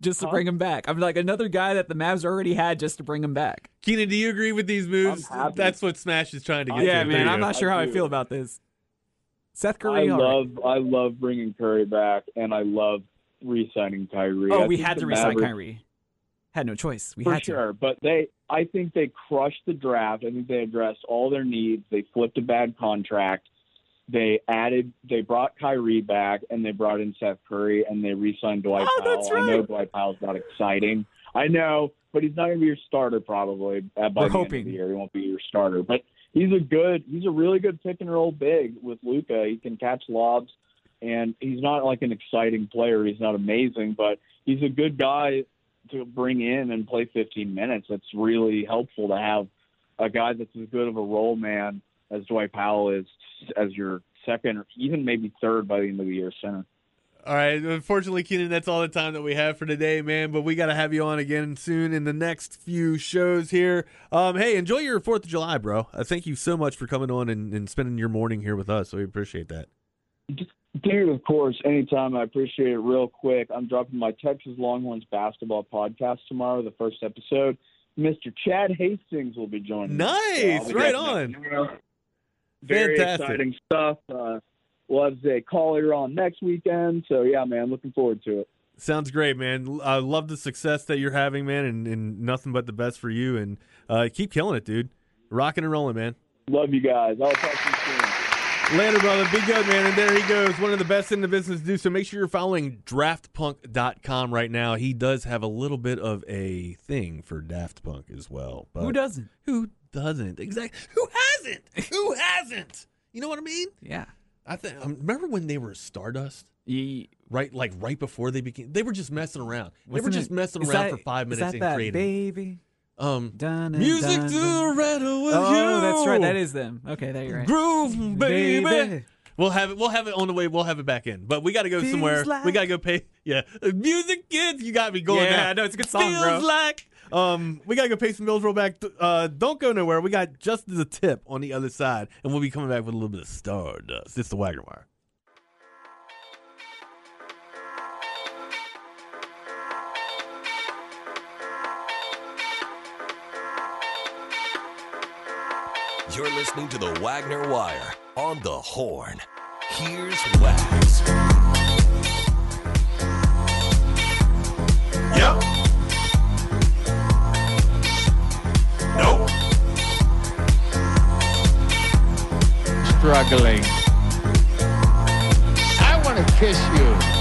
Just to Huh? bring him back. I'm like another guy that the Mavs already had, just to bring him back. Keenan, do you agree with these moves? That's what Smash is trying to get. yeah, to. man. I'm not sure I how I feel about this. Seth Curry. I all right. love I love bringing Curry back, and I love re-signing Kyrie. Oh, I we had the to resign Mavericks- Kyrie. Had no choice. We for had to. sure. But they, I think they crushed the draft. I think they addressed all their needs. They flipped a bad contract. They added, they brought Kyrie back, and they brought in Seth Curry, and they re-signed Dwight Oh, Powell. that's I know. Dwight Powell's not exciting. I know, but he's not going to be your starter probably uh, by We're the hoping. end of the year. He won't be your starter, but he's a good, he's a really good pick and roll big with Luka. He can catch lobs, and he's not like an exciting player. He's not amazing, but he's a good guy to bring in and play 15 minutes. It's really helpful to have a guy that's as good of a role man as Dwight Powell is as your second or even maybe third by the end of the year center. All right. Unfortunately, Keenan, that's all the time that we have for today, man. But we got to have you on again soon in the next few shows here. Um, hey, enjoy your 4th of July, bro. Uh, thank you so much for coming on and, and spending your morning here with us. We appreciate that. Dude, of course, anytime. I appreciate it. Real quick, I'm dropping my Texas Longhorns basketball podcast tomorrow, the first episode. Mr. Chad Hastings will be joining. Nice. Right on. To- Very Fantastic. exciting stuff. Uh, we'll have Zay Collier on next weekend. So, yeah, man, looking forward to it. Sounds great, man. I love the success that you're having, man, and, and nothing but the best for you. And uh, keep killing it, dude. Rocking and rolling, man. Love you guys. I'll talk to you soon. Later, brother. Be good, man. And there he goes. One of the best in the business to do. So make sure you're following draftpunk.com right now. He does have a little bit of a thing for Daft Punk as well. But Who doesn't? Who doesn't? Exactly. Who hasn't? Who hasn't? You know what I mean? Yeah. I think. Um, remember when they were Stardust? Ye- Right, like right before they became. They were just messing around. They were just it- messing around that- for five minutes that and that creating. baby. Um, Dun, music dun, to dun. rattle with Oh, you. that's right. That is them. Okay, there you're right. Groove, baby. Baby. We'll have it. We'll have it on the way. We'll have it back in. But we got to go Feels somewhere. like- We got to go pay. Yeah, music kids. You got me going. Yeah, now. I know, it's a good song, Feels bro. like. Um, we got to go pay some bills real back. Uh, don't go nowhere. We got just the tip on the other side, and we'll be coming back with a little bit of stardust. It's the Wagner Wire. You're listening to the Wagner Wire on the Horn. Here's Wags. Struggling. I want to kiss you.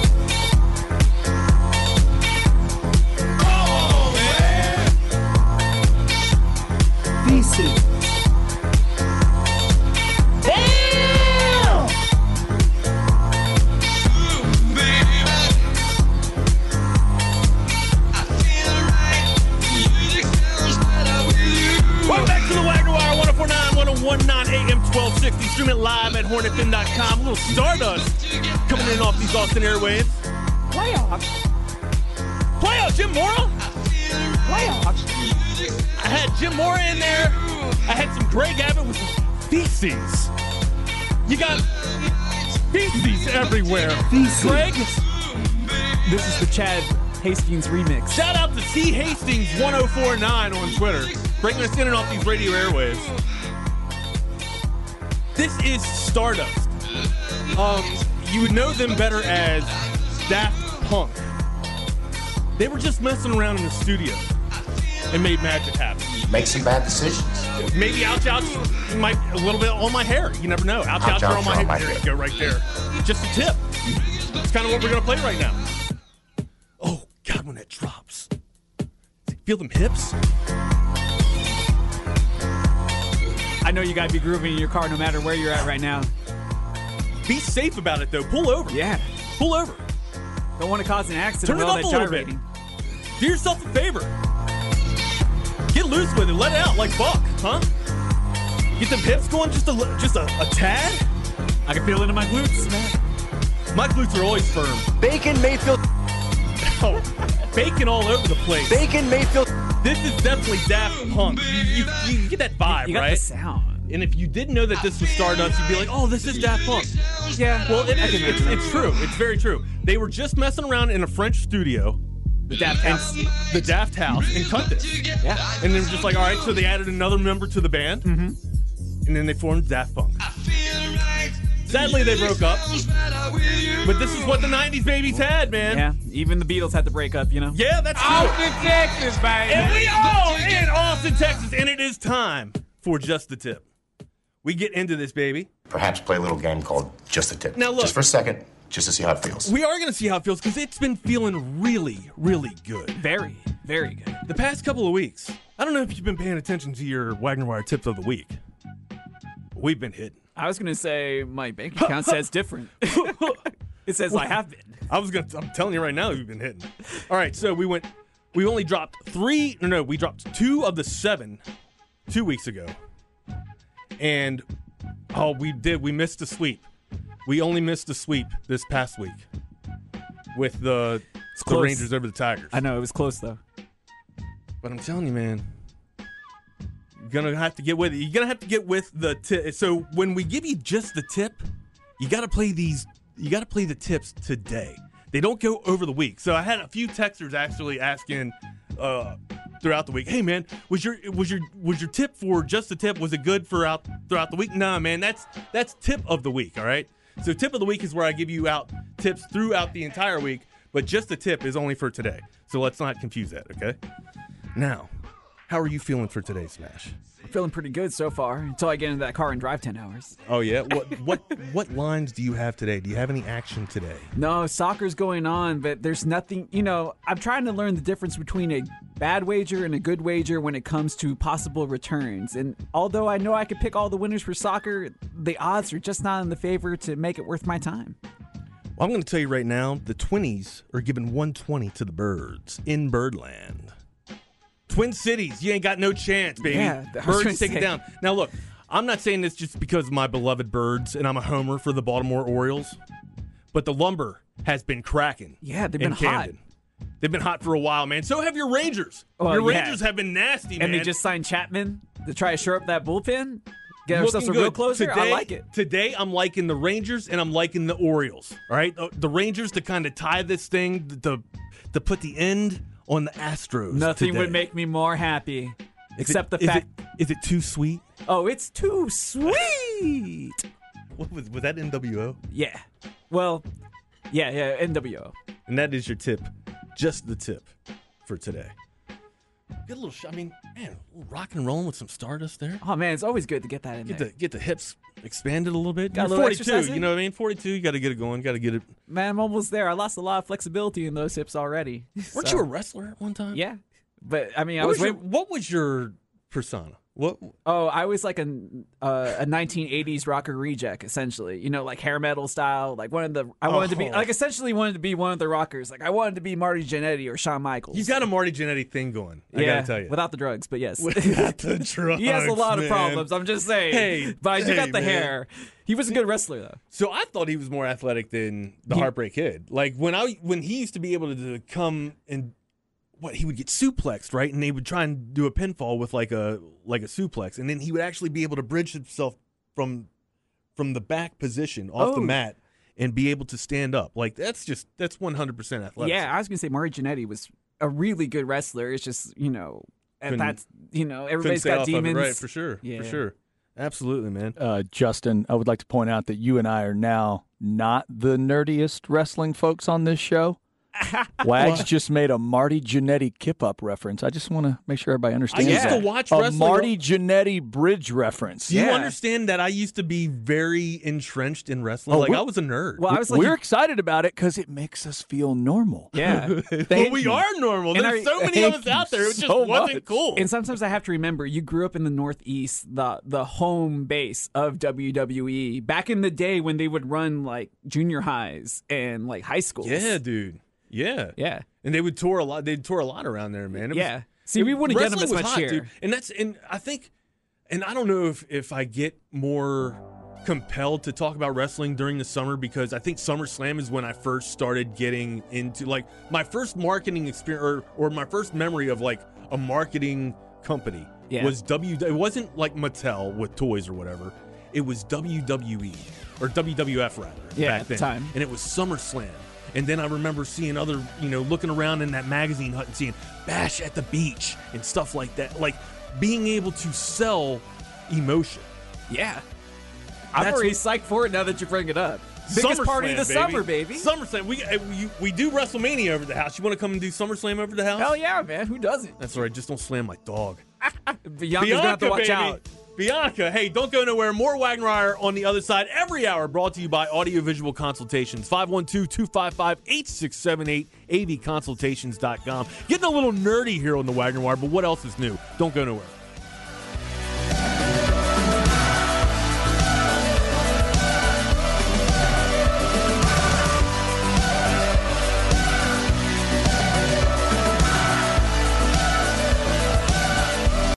Hastings remix. shout out to T Hastings 1049 on Twitter. Bringing us in and off these radio airwaves. This is Stardust. Um, you would know them better as Daft Punk. They were just messing around in the studio and made magic happen. Make some bad decisions. Maybe ouch ouch might a little bit on my hair. You never know. Ouch ouch, Ouch, are on my hair. on my there hair. you go, right there. Just a tip. It's kind of what we're gonna play right now. Feel them hips. I know you got to be grooving in your car no matter where you're at right now. Be safe about it though. Pull over. Yeah. Pull over. Don't want to cause an accident Turn with it all up a little bit. Do yourself a favor. Get loose with it. Let it out like fuck, huh? Get them hips going just a li- just a, a tad. I can feel it in my glutes, man. My glutes are always firm. Bacon Mayfield. Oh, bacon all over the place. Bacon Mayfield. This is definitely Daft Punk. You, you, you get that vibe, You got right? the sound. And if you didn't know that this was Stardust, you'd be like, "Oh, this is Daft Punk." Yeah. Well, it I It's, it's true. It's very true. They were just messing around in a French studio, The Daft House. the Daft House, and cut this. Yeah. And they were just like, "All right." So they added another member to the band, Mm-hmm. and then they formed Daft Punk. Sadly, they broke up. But this is what the '90s babies had, man. Yeah, even the Beatles had to break up, you know? Yeah, that's true. Austin, Texas, baby. And we all in Austin, Texas, and it is time for just the tip. We get into this, baby. Perhaps play a little game called Just the Tip. Now look- Just for a second, just to see how it feels. We are going to see how it feels because it's been feeling really, really good. Very, very good. The past couple of weeks, I don't know if you've been paying attention to your Wagner Wire tips of the week. We've been hitting. I was going to say my bank account says different. [laughs] it says I have been. I was gonna. I'm telling you right now, you've been hitting. All right, so we went. We only dropped three. No, no, we dropped two of the seven two weeks ago, and oh, we did. We missed a sweep. We only missed a sweep this past week with the the close. Rangers over the Tigers. I know, it was close, though. But I'm telling you, man, gonna have to get with it. You're gonna have to get with the tip. So when we give you just the tip, you got to play these. You got to play the tips today. They don't go over the week. So I had a few texters actually asking uh, throughout the week, "Hey, man, was your was your was your tip for just the tip? Was it good for out throughout the week?" Nah, man, that's that's tip of the week. All right. So tip of the week is where I give you out tips throughout the entire week, but just the tip is only for today. So let's not confuse that. Okay. Now, how are you feeling for today's smash? I'm Feeling pretty good so far until I get into that car and drive 10 hours. Oh yeah. What what what lines do you have today? Do you have any action today? No, soccer's going on, but there's nothing, you know, I'm trying to learn the difference between a bad wager and a good wager when it comes to possible returns. And although I know I could pick all the winners for soccer, the odds are just not in the favor to make it worth my time. Well, I'm going to tell you right now, the Twinnies are giving 120 to the Birds in Birdland. Twin Cities, you ain't got no chance, baby. Yeah, Birds take it down. Now look, I'm not saying this just because of my beloved Birds and I'm a homer for the Baltimore Orioles, but the lumber has been cracking. Yeah, they've been hot. They've been hot for a while, man. So have your Rangers. Well, your yeah. Rangers have been nasty, man. And they just signed Chapman to try to shore up that bullpen. Get ourselves a real good. closer. Today, I like it. Today, I'm liking the Rangers and I'm liking the Orioles. All right, the, the Rangers to kind of tie this thing to to put the end on the Astros. Nothing today. would make me more happy Is except it- the is fact. It, is it too sweet? Oh, it's too sweet. What was was that NWO? Yeah. Well, yeah, yeah, NWO. And that is your tip, just the tip for today. Get a little. sh- I mean, man, rock and rolling with some Stardust there. Oh man, it's always good to get that in Get there. the get the hips expanded a little bit. Got a little 42, exercise you know what I mean? 42. You got to get it going. Got to get it. Man, I'm almost there. I lost a lot of flexibility in those hips already. [laughs] Weren't So- you a wrestler at one time? Yeah, but I mean, I was, was, your, way- what was your persona? What? Oh, I was like a uh, a 1980s rocker reject, essentially. You know, like hair metal style. Like one of the I wanted to be Oh. like essentially wanted to be one of the rockers. Like I wanted to be Marty Jannetty or Shawn Michaels. He's got a Marty Jannetty thing going. I yeah, gotta tell you. without the drugs, but yes, Without the drugs, [laughs] he has a lot of problems. I'm just saying. Hey, but I do hey, got the man. hair. He was a good wrestler though. So I thought he was more athletic than the He- Heartbreak Kid. Like when I when he used to be able to, to come and what he would get suplexed right, and they would try and do a pinfall with like a like a suplex, and then he would actually be able to bridge himself from from the back position off the Oh. mat and be able to stand up. Like that's just that's one hundred percent athletic. Yeah, I was gonna say Marty Jannetty was a really good wrestler. It's just you know, and that's you know, everybody's got off it, demons, right? For sure, Yeah. for sure, absolutely, man. Uh, Justin, I would like to point out that you and I are now not the nerdiest wrestling folks on this show. [laughs] Wags just made a Marty Jannetty kip up reference. I just want to make sure everybody understands used to watch a wrestling- Marty Jannetty bridge reference. Do you understand that I used to be very entrenched in wrestling? Oh, like I was a nerd. Well, I was like, We're excited about it because it makes us feel normal. yeah. [laughs] well, we are normal. And There's I- so many of us out there. It just so wasn't much. cool. And sometimes I have to remember you grew up in the Northeast, the the home base of WWE. Back in the day when they would run like junior highs and like high schools. Yeah, dude. Yeah. Yeah. And they would tour a lot. They'd tour a lot around there, man. It was- Yeah. See, we wouldn't get them as much hot, here. dude. And that's and I think, and I don't know if if I get more compelled to talk about wrestling during the summer because I think SummerSlam is when I first started getting into like my first marketing experience or, or my first memory of like a marketing company Yeah. was W. It wasn't like Mattel with toys or whatever. It was WWE or WWF rather. Yeah, back at the time. and it was SummerSlam. And then I remember seeing other, you know, looking around in that magazine hut and seeing Bash at the Beach and stuff like that. Like being able to sell emotion. Yeah. I'm That's already what- psyched for it now that you bring it up. Biggest party of the SummerSlam, summer, baby. SummerSlam. We, uh, we we do WrestleMania over the house. You want to come and do SummerSlam over the house? Hell yeah, man. Who doesn't? That's right. Just don't slam my dog. [laughs] Bianca's gonna have to watch baby. out. Bianca, hey, don't go nowhere. More Wagner Wire on the other side every hour brought to you by Audiovisual Consultations. 512-255-8678, avconsultations.com. Getting a little nerdy here on the Wagner Wire, but what else is new? Don't go nowhere.